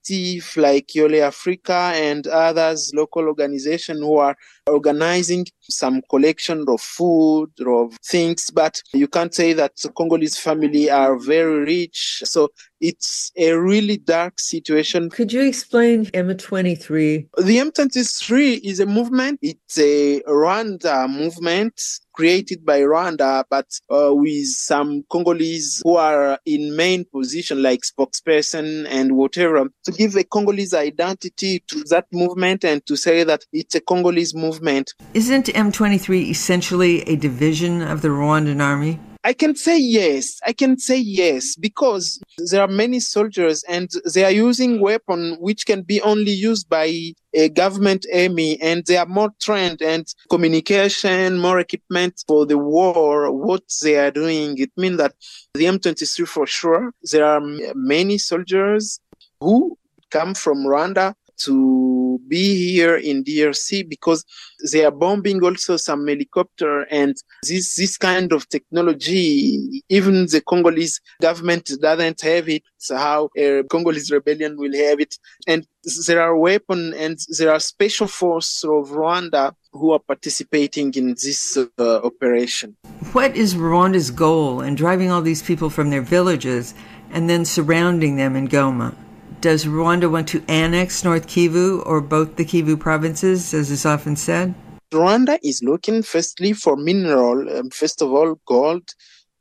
like Yole Africa, and others, local organization who are organizing some collection of food, of things. But you can't say that the Congolese family are very rich. So it's a really dark situation. Could you explain M23? The M23 is a movement. It's a Rwanda movement created by Rwanda, but uh, with some Congolese who are in main position, like spokesperson and whatever, to give a Congolese identity to that movement and to say that it's a Congolese movement. Isn't M23 essentially a division of the Rwandan army? I can say yes. I can say yes because there are many soldiers and they are using weapons which can be only used by a government army and they are more trained and communication, more equipment for the war, what they are doing. It means that the M23 for sure, there are many soldiers who come from Rwanda to be here in DRC because they are bombing also some helicopter and this this kind of technology even the Congolese government doesn't have it so how a Congolese rebellion will have it and there are weapons and there are special force of Rwanda who are participating in this uh, operation. What is Rwanda's goal in driving all these people from their villages and then surrounding them in Goma? Does Rwanda want to annex North Kivu or both the Kivu provinces, as is often said? Rwanda is looking firstly for mineral, um, first of all, gold,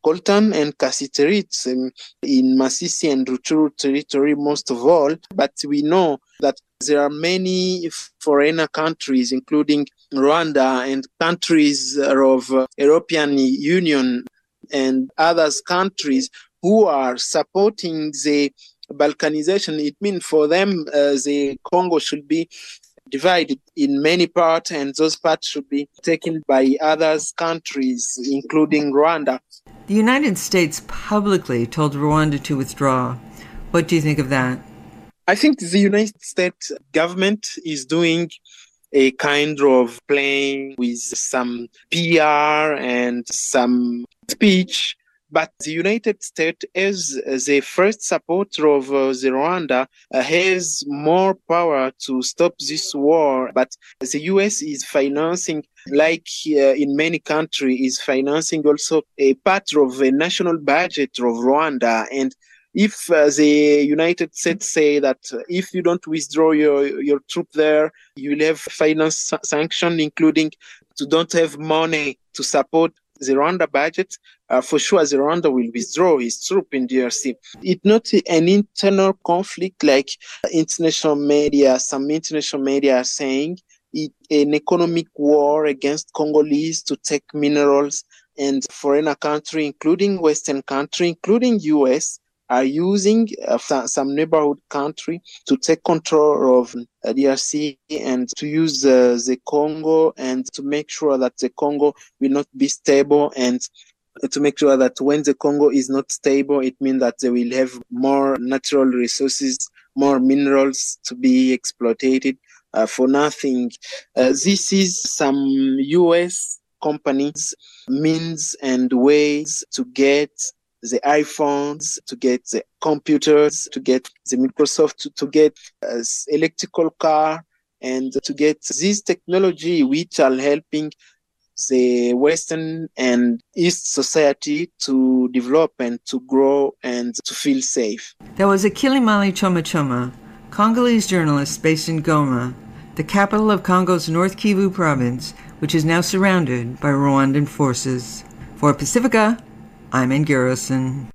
coltan and cassiterite um, in Masisi and Rutshuru territory most of all. But we know that there are many foreigner countries, including Rwanda and countries of uh, European Union and others countries who are supporting the balkanization it means for them uh, the congo should be divided in many parts and those parts should be taken by other countries including rwanda. The united states publicly told rwanda to withdraw. What do you think of that? I think the united states government is doing a kind of playing with some pr and some speech but the United States, as the first supporter of uh, the Rwanda, uh, has more power to stop this war. But the US is financing, like uh, in many countries, is financing also a part of the national budget of Rwanda. And if uh, the United States say that if you don't withdraw your, your troop there, you will have finance sanction, including to don't have money to support the Rwanda budget, uh, for sure the Rwanda will withdraw his troop in DRC. It's not an internal conflict like international media, some international media are saying. It, an economic war against Congolese to take minerals and foreign country, including Western country, including US, are using uh, some neighborhood country to take control of uh, DRC and to use uh, the Congo and to make sure that the Congo will not be stable and to make sure that when the Congo is not stable, it means that they will have more natural resources, more minerals to be exploited uh, for nothing. Uh, this is some US companies means and ways to get the iPhones, to get the computers, to get the Microsoft, to, to get uh, electrical car, and to get this technology which are helping the Western and East society to develop and to grow and to feel safe. That was Akilimali Choma Choma, Congolese journalist based in Goma, the capital of Congo's North Kivu province, which is now surrounded by Rwandan forces. For Pacifica, I'm Ann Garrison.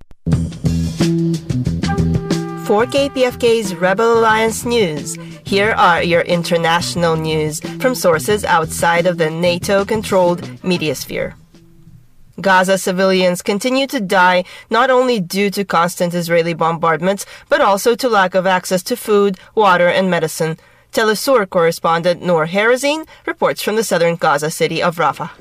For KPFK's Rebel Alliance News, here are your international news from sources outside of the NATO controlled media sphere. Gaza civilians continue to die not only due to constant Israeli bombardments, but also to lack of access to food, water, and medicine. Telesur correspondent Noor Harazin reports from the southern Gaza city of Rafah.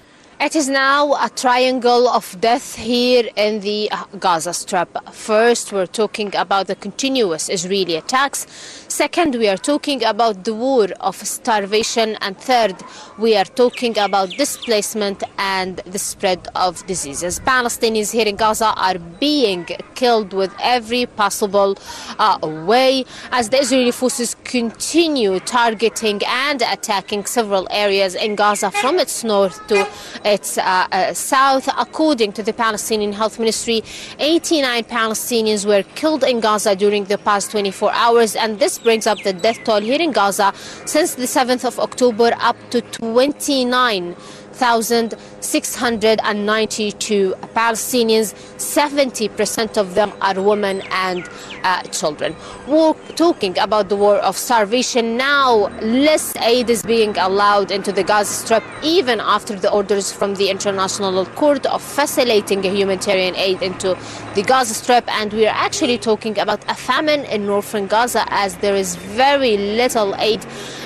It is now a triangle of death here in the Gaza Strip. First, we're talking about the continuous Israeli attacks Second, we are talking about the war of starvation. And third, we are talking about displacement and the spread of diseases. Palestinians here in Gaza are being killed with every possible uh, way as the Israeli forces continue targeting and attacking several areas in Gaza from its north to its uh, uh, south. According to the Palestinian Health Ministry, 89 Palestinians were killed in Gaza during the past 24 hours, and this brings up the death toll here in Gaza since the 7th of October up to 29. 1,692 Palestinians. 70% of them are women and uh, children. We're talking about the war of starvation now. Less aid is being allowed into the Gaza Strip, even after the orders from the International Court of facilitating humanitarian aid into the Gaza Strip. And we are actually talking about a famine in northern Gaza, as there is very little aid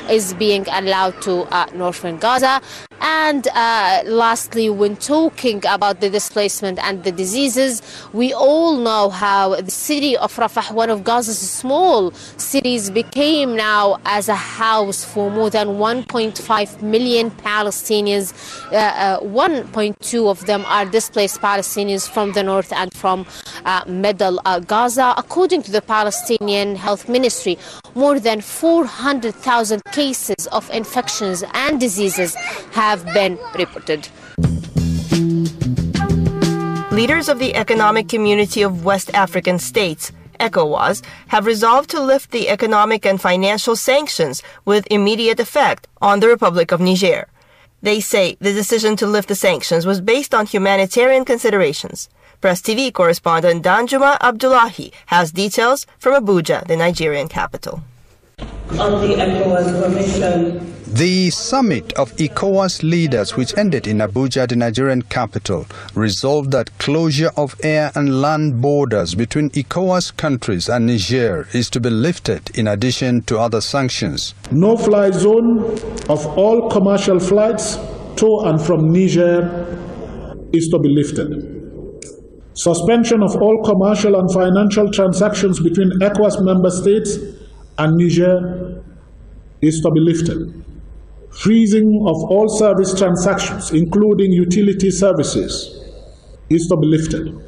is being allowed to uh, northern Gaza. And uh, lastly, when talking about the displacement and the diseases, we all know how the city of Rafah, one of Gaza's small cities, became now as a house for more than 1.5 million Palestinians. Uh, 1.2 of them are displaced Palestinians from the north and from uh, middle uh, Gaza. According to the Palestinian Health Ministry, more than 400,000 cases of infections and diseases have been reported. Leaders of the Economic Community of West African States, ECOWAS, have resolved to lift the economic and financial sanctions with immediate effect on the Republic of Niger. They say the decision to lift the sanctions was based on humanitarian considerations. Press TV correspondent Danjuma Abdullahi has details from Abuja, the Nigerian capital. On the ECOWAS Commission the summit of ECOWAS leaders, which ended in Abuja, the Nigerian capital, resolved that closure of air and land borders between ECOWAS countries and Niger is to be lifted in addition to other sanctions. No fly zone of all commercial flights to and from Niger is to be lifted. Suspension of all commercial and financial transactions between ECOWAS member states and Niger is to be lifted freezing of all service transactions, including utility services, is to be lifted.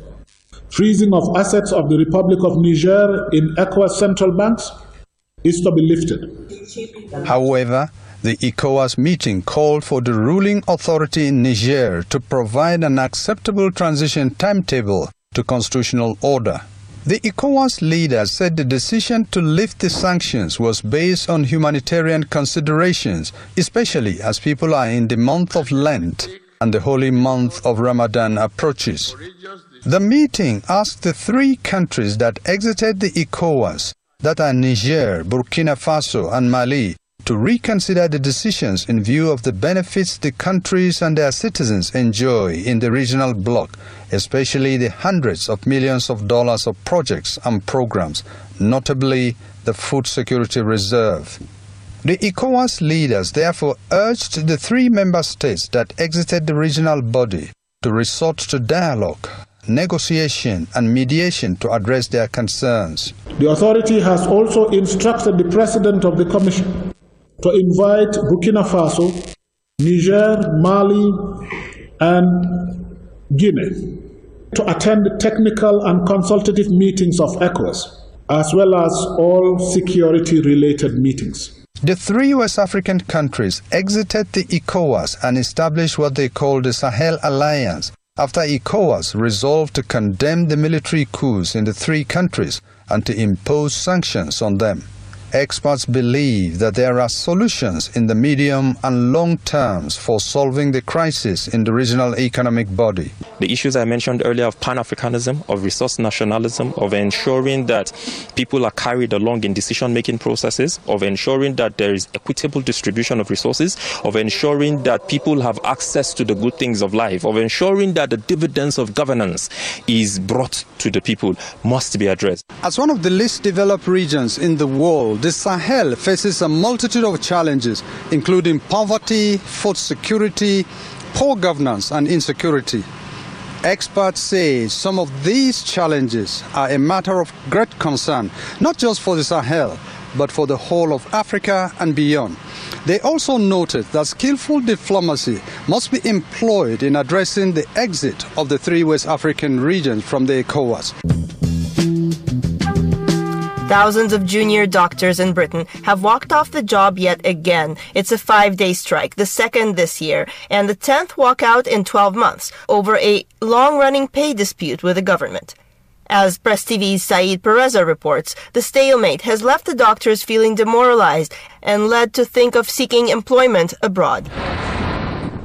Freezing of assets of the Republic of Niger in ECOWAS central banks is to be lifted. However, the ECOWAS meeting called for the ruling authority in Niger to provide an acceptable transition timetable to constitutional order. The ECOWAS leaders said the decision to lift the sanctions was based on humanitarian considerations, especially as people are in the month of Lent and the holy month of Ramadan approaches. The meeting asked the three countries that exited the ECOWAS, that are Niger, Burkina Faso, and Mali, to reconsider the decisions in view of the benefits the countries and their citizens enjoy in the regional bloc, especially the hundreds of millions of dollars of projects and programs, notably the Food Security Reserve. The ECOWAS leaders therefore urged the three member states that exited the regional body to resort to dialogue, negotiation, and mediation to address their concerns. The authority has also instructed the President of the Commission to invite Burkina Faso, Niger, Mali, and Guinea to attend technical and consultative meetings of ECOWAS, as well as all security related meetings. The three West African countries exited the ECOWAS and established what they call the Sahel Alliance after ECOWAS resolved to condemn the military coups in the three countries and to impose sanctions on them experts believe that there are solutions in the medium and long terms for solving the crisis in the regional economic body. The issues I mentioned earlier of Pan Africanism, of resource nationalism, of ensuring that people are carried along in decision making processes, of ensuring that there is equitable distribution of resources, of ensuring that people have access to the good things of life, of ensuring that the dividends of governance is brought to the people must be addressed. As one of the least developed regions in the world, the Sahel faces a multitude of challenges, including poverty, food security, poor governance, and insecurity. Experts say some of these challenges are a matter of great concern, not just for the Sahel, but for the whole of Africa and beyond. They also noted that skillful diplomacy must be employed in addressing the exit of the three West African regions from the ECOWAS. Thousands of junior doctors in Britain have walked off the job yet again. It's a five day strike, the second this year, and the 10th walkout in 12 months over a long running pay dispute with the government. As Press TV's Saeed Pereza reports, the stalemate has left the doctors feeling demoralized and led to think of seeking employment abroad.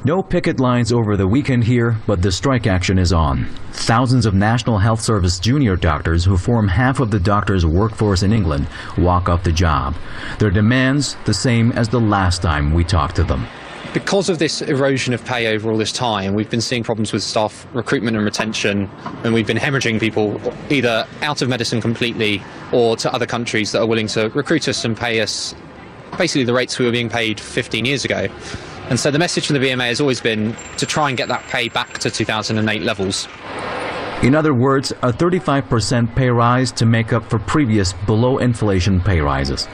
No picket lines over the weekend here, but the strike action is on. Thousands of National Health Service junior doctors who form half of the doctors' workforce in England walk off the job. Their demands the same as the last time we talked to them. Because of this erosion of pay over all this time, we've been seeing problems with staff recruitment and retention, and we've been hemorrhaging people either out of medicine completely or to other countries that are willing to recruit us and pay us basically the rates we were being paid 15 years ago. And so the message from the BMA has always been to try and get that pay back to 2008 levels. In other words, a 35% pay rise to make up for previous below inflation pay rises.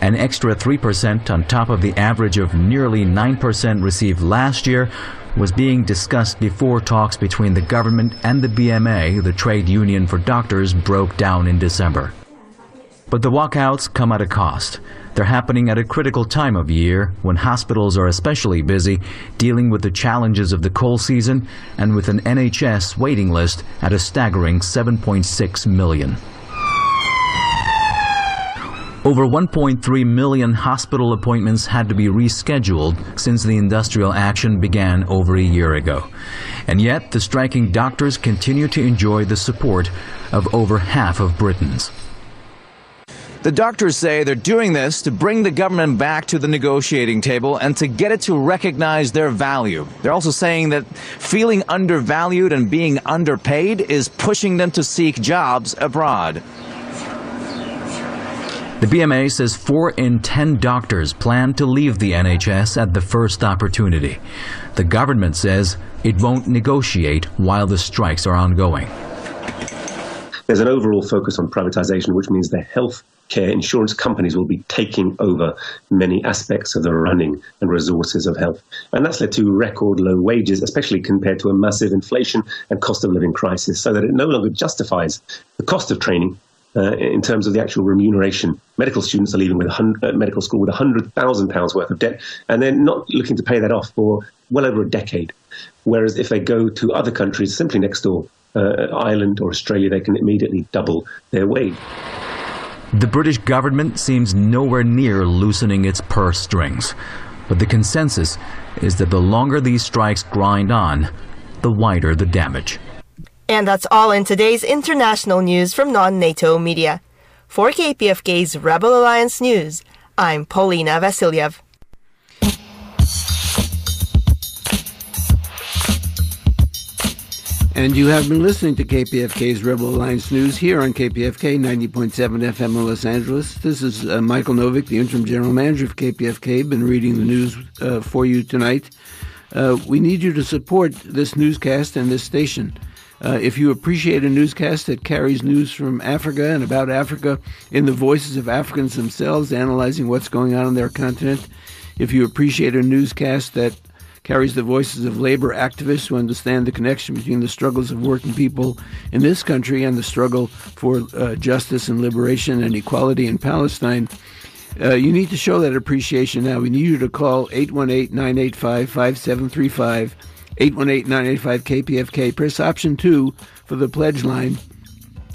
An extra 3% on top of the average of nearly 9% received last year was being discussed before talks between the government and the BMA, the trade union for doctors, broke down in December. But the walkouts come at a cost. They're happening at a critical time of year when hospitals are especially busy dealing with the challenges of the cold season and with an NHS waiting list at a staggering 7.6 million. Over 1.3 million hospital appointments had to be rescheduled since the industrial action began over a year ago. And yet, the striking doctors continue to enjoy the support of over half of Britons. The doctors say they're doing this to bring the government back to the negotiating table and to get it to recognize their value. They're also saying that feeling undervalued and being underpaid is pushing them to seek jobs abroad. The BMA says four in ten doctors plan to leave the NHS at the first opportunity. The government says it won't negotiate while the strikes are ongoing. There's an overall focus on privatization, which means the health care insurance companies will be taking over many aspects of the running and resources of health. And that's led to record low wages, especially compared to a massive inflation and cost of living crisis, so that it no longer justifies the cost of training uh, in terms of the actual remuneration. Medical students are leaving with uh, medical school with £100,000 worth of debt, and they're not looking to pay that off for well over a decade. Whereas if they go to other countries simply next door, uh, Ireland or Australia, they can immediately double their wage. The British government seems nowhere near loosening its purse strings. But the consensus is that the longer these strikes grind on, the wider the damage. And that's all in today's international news from non NATO media. For KPFK's Rebel Alliance News, I'm Paulina Vasiliev. And you have been listening to KPFK's Rebel Alliance News here on KPFK 90.7 FM in Los Angeles. This is uh, Michael Novick, the interim general manager of KPFK, been reading the news uh, for you tonight. Uh, we need you to support this newscast and this station. Uh, if you appreciate a newscast that carries news from Africa and about Africa in the voices of Africans themselves, analyzing what's going on in their continent, if you appreciate a newscast that carries the voices of labor activists who understand the connection between the struggles of working people in this country and the struggle for uh, justice and liberation and equality in Palestine. Uh, you need to show that appreciation now. We need you to call 818 985 5735, 818 985 KPFK. Press option 2 for the pledge line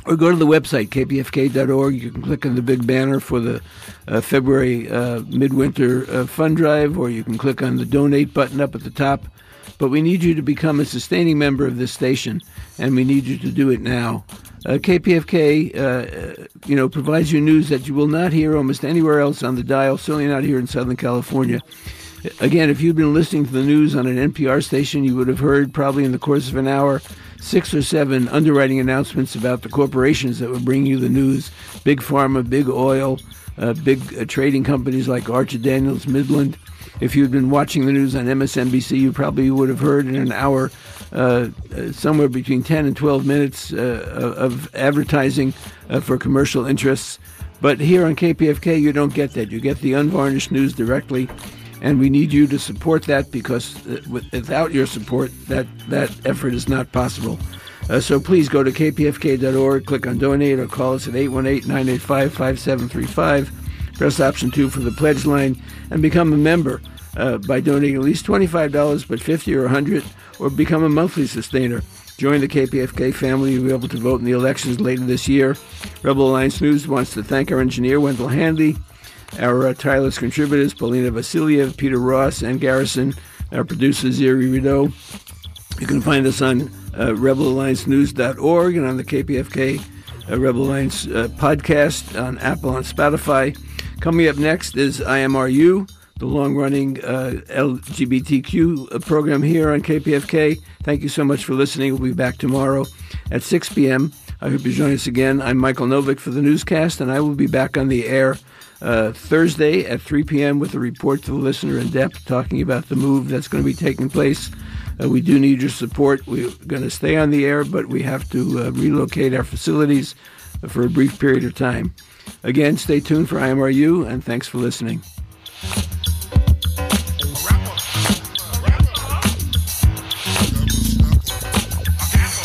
or go to the website kpfk.org. You can click on the big banner for the uh, February uh, midwinter uh, fund drive, or you can click on the donate button up at the top. But we need you to become a sustaining member of this station, and we need you to do it now. Uh, KPFK, uh, you know, provides you news that you will not hear almost anywhere else on the dial. Certainly not here in Southern California. Again, if you've been listening to the news on an NPR station, you would have heard probably in the course of an hour six or seven underwriting announcements about the corporations that would bring you the news big pharma, big oil, uh, big uh, trading companies like Archer Daniels, Midland. If you'd been watching the news on MSNBC, you probably would have heard in an hour uh, uh somewhere between 10 and 12 minutes uh, of advertising uh, for commercial interests. But here on KPFK, you don't get that. You get the unvarnished news directly, and we need you to support that because uh, without your support, that, that effort is not possible. Uh, so please go to kpfk.org, click on donate, or call us at 818 985 5735. Press option 2 for the pledge line and become a member uh, by donating at least $25, but 50 or 100 or become a monthly sustainer. Join the KPFK family. You'll be able to vote in the elections later this year. Rebel Alliance News wants to thank our engineer, Wendell Handy, our tireless contributors, Paulina Vasiliev, Peter Ross, and Garrison, our producer, Ziri Rideau. You can find us on uh, rebelalliancenews.org and on the KPFK uh, Rebel Alliance uh, podcast on Apple and Spotify. Coming up next is IMRU, the long running uh, LGBTQ uh, program here on KPFK. Thank you so much for listening. We'll be back tomorrow at 6 p.m. I hope you join us again. I'm Michael Novick for the newscast, and I will be back on the air uh, Thursday at 3 p.m. with a report to the listener in depth talking about the move that's going to be taking place. Uh, we do need your support. We're going to stay on the air, but we have to uh, relocate our facilities for a brief period of time. Again, stay tuned for IMRU, and thanks for listening.